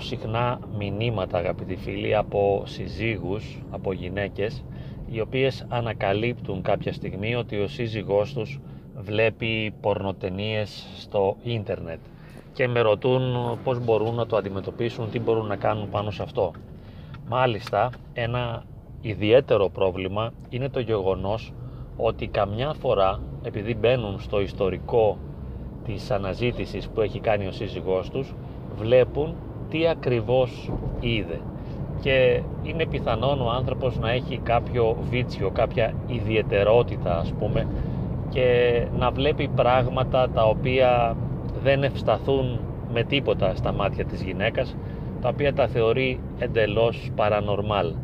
συχνά μηνύματα αγαπητοί φίλοι από συζύγους, από γυναίκες οι οποίες ανακαλύπτουν κάποια στιγμή ότι ο σύζυγός τους βλέπει πορνοτενίες στο ίντερνετ και με ρωτούν πώς μπορούν να το αντιμετωπίσουν, τι μπορούν να κάνουν πάνω σε αυτό. Μάλιστα, ένα ιδιαίτερο πρόβλημα είναι το γεγονός ότι καμιά φορά, επειδή μπαίνουν στο ιστορικό της αναζήτησης που έχει κάνει ο σύζυγός τους, βλέπουν τι ακριβώς είδε και είναι πιθανόν ο άνθρωπος να έχει κάποιο βίτσιο, κάποια ιδιαιτερότητα ας πούμε και να βλέπει πράγματα τα οποία δεν ευσταθούν με τίποτα στα μάτια της γυναίκας τα οποία τα θεωρεί εντελώς παρανορμάλ.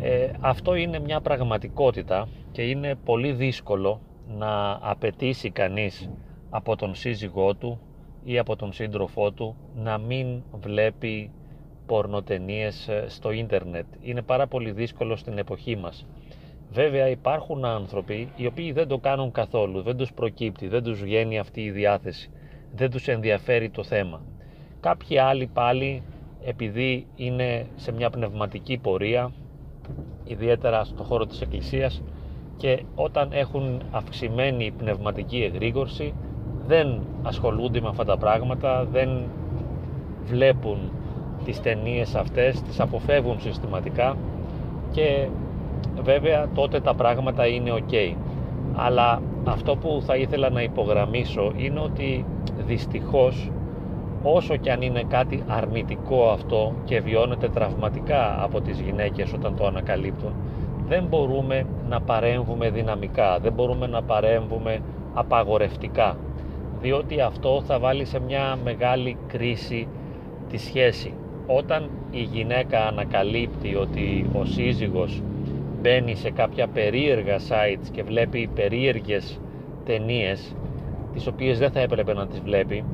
Ε, αυτό είναι μια πραγματικότητα και είναι πολύ δύσκολο να απαιτήσει κανείς από τον σύζυγό του ή από τον σύντροφό του να μην βλέπει πορνοτενίες ε, στο ίντερνετ. Είναι πάρα πολύ δύσκολο στην εποχή μας. Βέβαια υπάρχουν άνθρωποι οι οποίοι δεν το κάνουν καθόλου, δεν τους προκύπτει, δεν τους βγαίνει αυτή η διάθεση, δεν τους ενδιαφέρει το θέμα. Κάποιοι άλλοι πάλι επειδή είναι σε μια πνευματική πορεία, ιδιαίτερα στο χώρο της Εκκλησίας και όταν έχουν αυξημένη πνευματική εγρήγορση δεν ασχολούνται με αυτά τα πράγματα, δεν βλέπουν τις ταινίες αυτές, τις αποφεύγουν συστηματικά και βέβαια τότε τα πράγματα είναι ok. Αλλά αυτό που θα ήθελα να υπογραμμίσω είναι ότι δυστυχώς όσο και αν είναι κάτι αρνητικό αυτό και βιώνεται τραυματικά από τις γυναίκες όταν το ανακαλύπτουν δεν μπορούμε να παρέμβουμε δυναμικά, δεν μπορούμε να παρέμβουμε απαγορευτικά διότι αυτό θα βάλει σε μια μεγάλη κρίση τη σχέση. Όταν η γυναίκα ανακαλύπτει ότι ο σύζυγος μπαίνει σε κάποια περίεργα sites και βλέπει περίεργες ταινίες τις οποίες δεν θα έπρεπε να τις βλέπει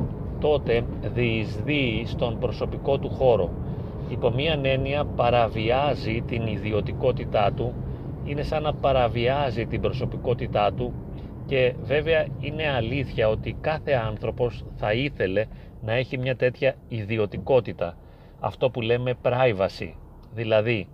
τότε διεισδύει στον προσωπικό του χώρο υπό μία έννοια παραβιάζει την ιδιωτικότητά του είναι σαν να παραβιάζει την προσωπικότητά του και βέβαια είναι αλήθεια ότι κάθε άνθρωπος θα ήθελε να έχει μια τέτοια ιδιωτικότητα. Αυτό που λέμε privacy. Δηλαδή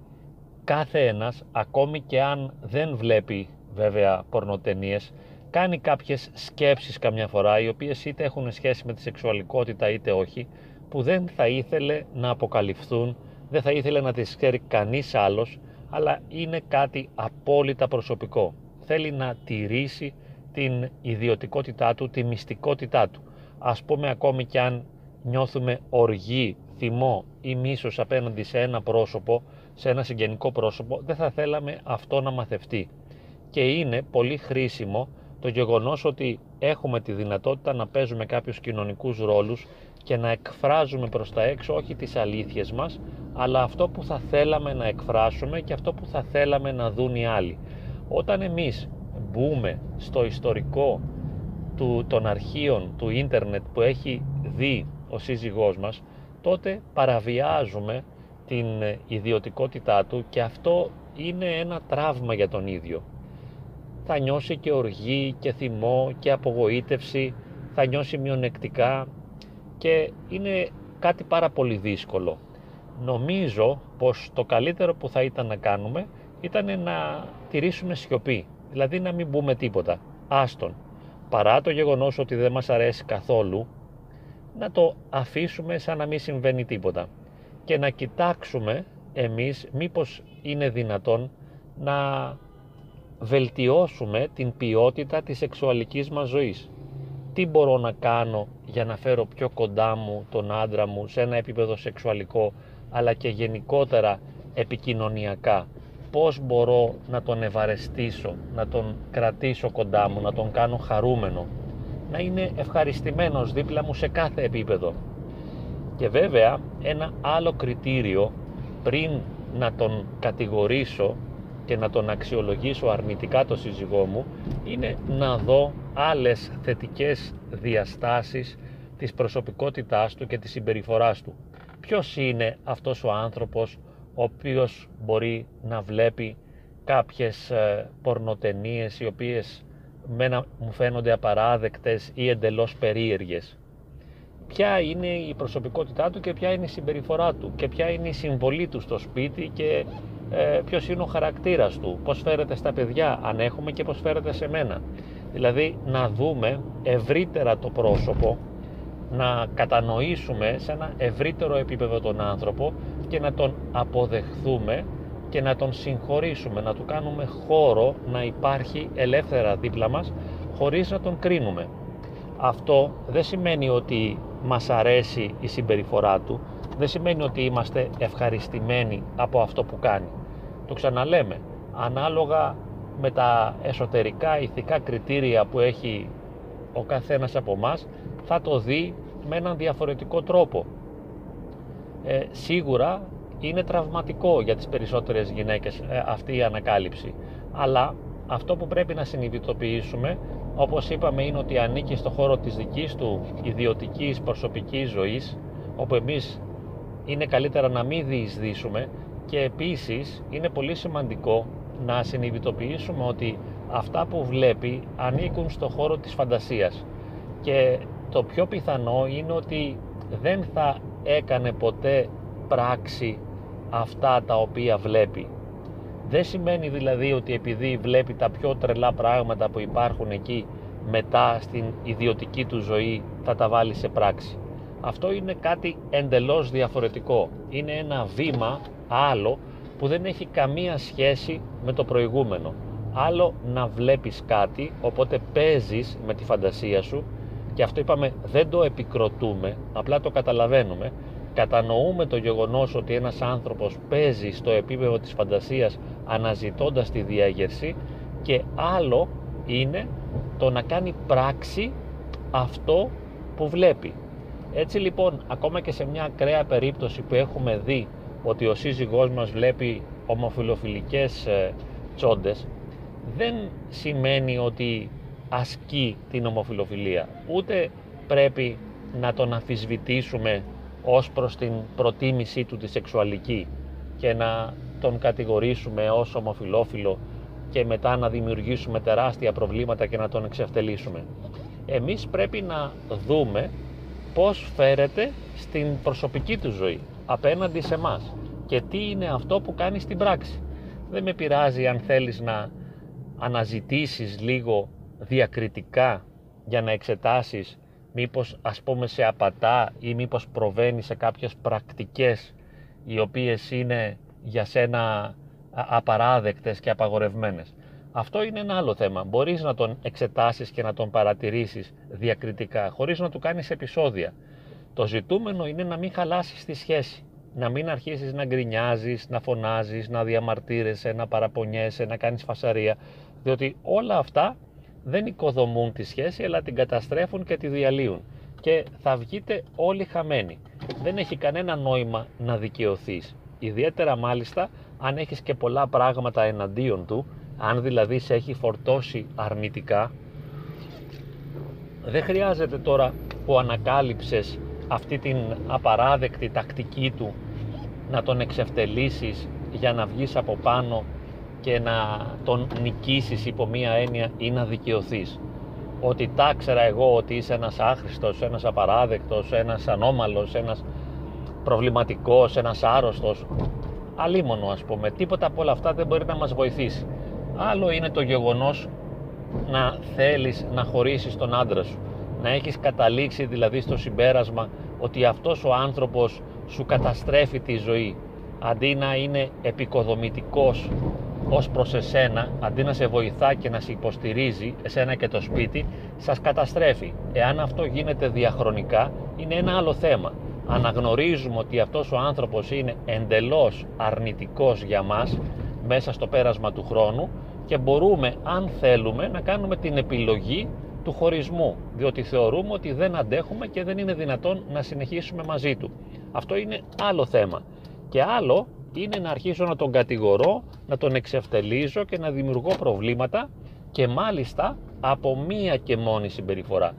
κάθε ένας ακόμη και αν δεν βλέπει βέβαια πορνοτενίες κάνει κάποιες σκέψεις καμιά φορά οι οποίες είτε έχουν σχέση με τη σεξουαλικότητα είτε όχι που δεν θα ήθελε να αποκαλυφθούν δεν θα ήθελε να τις ξέρει κανείς άλλος αλλά είναι κάτι απόλυτα προσωπικό. Θέλει να τηρήσει την ιδιωτικότητά του, τη μυστικότητά του. Ας πούμε ακόμη και αν νιώθουμε οργή, θυμό ή μίσος απέναντι σε ένα πρόσωπο, σε ένα συγγενικό πρόσωπο, δεν θα θέλαμε αυτό να μαθευτεί. Και είναι πολύ χρήσιμο το γεγονός ότι έχουμε τη δυνατότητα να παίζουμε κάποιους κοινωνικούς ρόλους και να εκφράζουμε προς τα έξω όχι τις αλήθειες μας, αλλά αυτό που θα θέλαμε να εκφράσουμε και αυτό που θα θέλαμε να δουν οι άλλοι. Όταν εμείς μπούμε στο ιστορικό του, των αρχείων του ίντερνετ που έχει δει ο σύζυγός μας, τότε παραβιάζουμε την ιδιωτικότητά του και αυτό είναι ένα τραύμα για τον ίδιο. Θα νιώσει και οργή και θυμό και απογοήτευση, θα νιώσει μειονεκτικά και είναι κάτι πάρα πολύ δύσκολο. Νομίζω πως το καλύτερο που θα ήταν να κάνουμε ήταν να τηρήσουμε σιωπή δηλαδή να μην πούμε τίποτα. Άστον, παρά το γεγονός ότι δεν μας αρέσει καθόλου, να το αφήσουμε σαν να μην συμβαίνει τίποτα και να κοιτάξουμε εμείς μήπως είναι δυνατόν να βελτιώσουμε την ποιότητα της σεξουαλικής μας ζωής. Τι μπορώ να κάνω για να φέρω πιο κοντά μου τον άντρα μου σε ένα επίπεδο σεξουαλικό αλλά και γενικότερα επικοινωνιακά; Πώς μπορώ να τον ευαρεστήσω, να τον κρατήσω κοντά μου, να τον κάνω χαρούμενο, να είναι ευχαριστημένος δίπλα μου σε κάθε επίπεδο. Και βέβαια ένα άλλο κριτήριο πριν να τον κατηγορήσω και να τον αξιολογήσω αρνητικά το σύζυγό μου είναι να δω άλλες θετικές διαστάσεις της προσωπικότητάς του και της συμπεριφοράς του. Ποιος είναι αυτός ο άνθρωπος ο οποίος μπορεί να βλέπει κάποιες ε, πορνοτενίες οι οποίες μένα μου φαίνονται απαράδεκτες ή εντελώς περίεργες. ποια είναι η προσωπικότητά του και ποια είναι η συμπεριφορά του και ποια είναι η συμβολή του στο σπίτι και ε, ποιος είναι ο χαρακτήρας του, πώς φέρεται στα παιδιά, αν έχουμε και πώς φέρεται σε μένα. Δηλαδή να δούμε ευρύτερα το πρόσωπο, να κατανοήσουμε σε ένα ευρύτερο επίπεδο τον άνθρωπο και να τον αποδεχθούμε και να τον συγχωρήσουμε, να του κάνουμε χώρο να υπάρχει ελεύθερα δίπλα μας χωρίς να τον κρίνουμε. Αυτό δεν σημαίνει ότι μας αρέσει η συμπεριφορά του, δεν σημαίνει ότι είμαστε ευχαριστημένοι από αυτό που κάνει. Το ξαναλέμε, ανάλογα με τα εσωτερικά ηθικά κριτήρια που έχει ο καθένας από μας θα το δει με έναν διαφορετικό τρόπο. Ε, σίγουρα είναι τραυματικό για τις περισσότερες γυναίκες ε, αυτή η ανακάλυψη. Αλλά αυτό που πρέπει να συνειδητοποιήσουμε όπως είπαμε είναι ότι ανήκει στο χώρο της δικής του ιδιωτικής προσωπικής ζωής όπου εμείς είναι καλύτερα να μην διεισδύσουμε και επίσης είναι πολύ σημαντικό να συνειδητοποιήσουμε ότι αυτά που βλέπει ανήκουν στο χώρο της φαντασίας. Και το πιο πιθανό είναι ότι δεν θα έκανε ποτέ πράξη αυτά τα οποία βλέπει. Δεν σημαίνει δηλαδή ότι επειδή βλέπει τα πιο τρελά πράγματα που υπάρχουν εκεί μετά στην ιδιωτική του ζωή θα τα βάλει σε πράξη. Αυτό είναι κάτι εντελώς διαφορετικό. Είναι ένα βήμα άλλο που δεν έχει καμία σχέση με το προηγούμενο. Άλλο να βλέπεις κάτι, οπότε παίζεις με τη φαντασία σου και αυτό είπαμε δεν το επικροτούμε, απλά το καταλαβαίνουμε. Κατανοούμε το γεγονός ότι ένας άνθρωπος παίζει στο επίπεδο της φαντασίας αναζητώντας τη διάγερση και άλλο είναι το να κάνει πράξη αυτό που βλέπει. Έτσι λοιπόν, ακόμα και σε μια ακραία περίπτωση που έχουμε δει ότι ο σύζυγός μας βλέπει ομοφιλοφιλικές ε, τσόντες, δεν σημαίνει ότι ασκεί την ομοφιλοφιλία. Ούτε πρέπει να τον αμφισβητήσουμε ως προς την προτίμησή του τη σεξουαλική και να τον κατηγορήσουμε ως ομοφιλόφιλο και μετά να δημιουργήσουμε τεράστια προβλήματα και να τον εξευτελίσουμε. Εμείς πρέπει να δούμε πώς φέρεται στην προσωπική του ζωή απέναντι σε μας και τι είναι αυτό που κάνει στην πράξη. Δεν με πειράζει αν θέλεις να αναζητήσεις λίγο διακριτικά για να εξετάσεις μήπως ας πούμε σε απατά ή μήπως προβαίνει σε κάποιες πρακτικές οι οποίες είναι για σένα απαράδεκτες και απαγορευμένες. Αυτό είναι ένα άλλο θέμα. Μπορείς να τον εξετάσεις και να τον παρατηρήσεις διακριτικά, χωρίς να του κάνεις επεισόδια. Το ζητούμενο είναι να μην χαλάσεις τη σχέση. Να μην αρχίσεις να γκρινιάζεις, να φωνάζεις, να διαμαρτύρεσαι, να παραπονιέσαι, να κάνεις φασαρία. Διότι όλα αυτά δεν οικοδομούν τη σχέση, αλλά την καταστρέφουν και τη διαλύουν. Και θα βγείτε όλοι χαμένοι. Δεν έχει κανένα νόημα να δικαιωθείς. Ιδιαίτερα μάλιστα αν έχεις και πολλά πράγματα εναντίον του, αν δηλαδή σε έχει φορτώσει αρνητικά, δεν χρειάζεται τώρα που ανακάλυψες αυτή την απαράδεκτη τακτική του να τον εξευτελίσεις για να βγεις από πάνω και να τον νικήσεις υπό μία έννοια ή να δικαιωθείς. Ότι τα ξέρα εγώ ότι είσαι ένας άχρηστος, ένας απαράδεκτος, ένας ανώμαλος, ένας προβληματικός, ένας άρρωστος αλίμονο ας πούμε, τίποτα από όλα αυτά δεν μπορεί να μας βοηθήσει. Άλλο είναι το γεγονός να θέλεις να χωρίσεις τον άντρα σου, να έχεις καταλήξει δηλαδή στο συμπέρασμα ότι αυτός ο άνθρωπος σου καταστρέφει τη ζωή, αντί να είναι επικοδομητικός ως προς εσένα, αντί να σε βοηθά και να σε υποστηρίζει εσένα και το σπίτι, σας καταστρέφει. Εάν αυτό γίνεται διαχρονικά, είναι ένα άλλο θέμα αναγνωρίζουμε ότι αυτός ο άνθρωπος είναι εντελώς αρνητικός για μας μέσα στο πέρασμα του χρόνου και μπορούμε αν θέλουμε να κάνουμε την επιλογή του χωρισμού διότι θεωρούμε ότι δεν αντέχουμε και δεν είναι δυνατόν να συνεχίσουμε μαζί του. Αυτό είναι άλλο θέμα. Και άλλο είναι να αρχίσω να τον κατηγορώ, να τον εξευτελίζω και να δημιουργώ προβλήματα και μάλιστα από μία και μόνη συμπεριφορά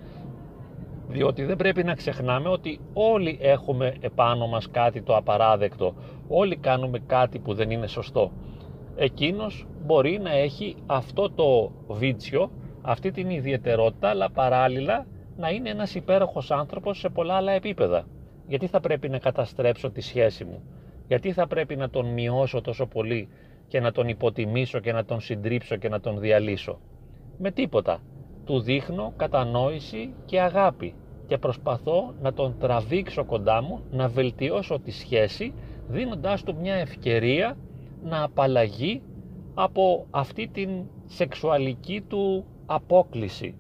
διότι δεν πρέπει να ξεχνάμε ότι όλοι έχουμε επάνω μας κάτι το απαράδεκτο, όλοι κάνουμε κάτι που δεν είναι σωστό. Εκείνος μπορεί να έχει αυτό το βίτσιο, αυτή την ιδιαιτερότητα, αλλά παράλληλα να είναι ένας υπέροχος άνθρωπος σε πολλά άλλα επίπεδα. Γιατί θα πρέπει να καταστρέψω τη σχέση μου; Γιατί θα πρέπει να τον μειώσω τόσο πολύ και να τον υποτιμήσω και να τον συντρίψω και να τον διαλύσω; Με τίποτα. Του δείχνω κατανόηση και αγάπη και προσπαθώ να τον τραβήξω κοντά μου, να βελτιώσω τη σχέση δίνοντάς του μια ευκαιρία να απαλλαγεί από αυτή την σεξουαλική του απόκληση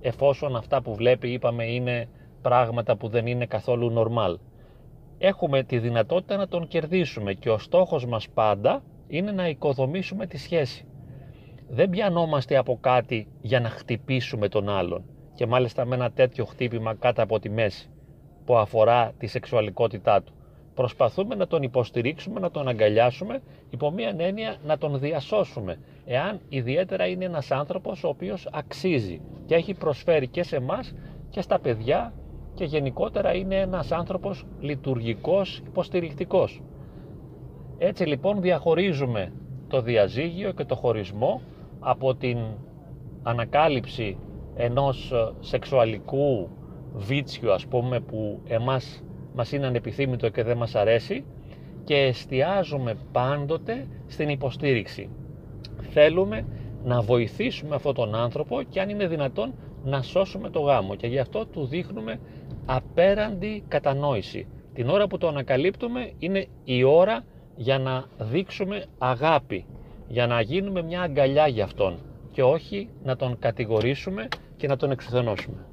εφόσον αυτά που βλέπει είπαμε είναι πράγματα που δεν είναι καθόλου normal. Έχουμε τη δυνατότητα να τον κερδίσουμε και ο στόχος μας πάντα είναι να οικοδομήσουμε τη σχέση. Δεν πιανόμαστε από κάτι για να χτυπήσουμε τον άλλον και μάλιστα με ένα τέτοιο χτύπημα κάτω από τη μέση που αφορά τη σεξουαλικότητά του. Προσπαθούμε να τον υποστηρίξουμε, να τον αγκαλιάσουμε, υπό μία έννοια να τον διασώσουμε, εάν ιδιαίτερα είναι ένας άνθρωπος ο οποίος αξίζει και έχει προσφέρει και σε εμάς και στα παιδιά και γενικότερα είναι ένας άνθρωπος λειτουργικός, υποστηρικτικός. Έτσι λοιπόν διαχωρίζουμε το διαζύγιο και το χωρισμό από την ανακάλυψη ενός σεξουαλικού βίτσιου ας πούμε που εμάς μας είναι ανεπιθύμητο και δεν μας αρέσει και εστιάζουμε πάντοτε στην υποστήριξη. Θέλουμε να βοηθήσουμε αυτόν τον άνθρωπο και αν είναι δυνατόν να σώσουμε το γάμο και γι' αυτό του δείχνουμε απέραντη κατανόηση. Την ώρα που το ανακαλύπτουμε είναι η ώρα για να δείξουμε αγάπη, για να γίνουμε μια αγκαλιά για αυτόν και όχι να τον κατηγορήσουμε και να τον εξουθενώσουμε.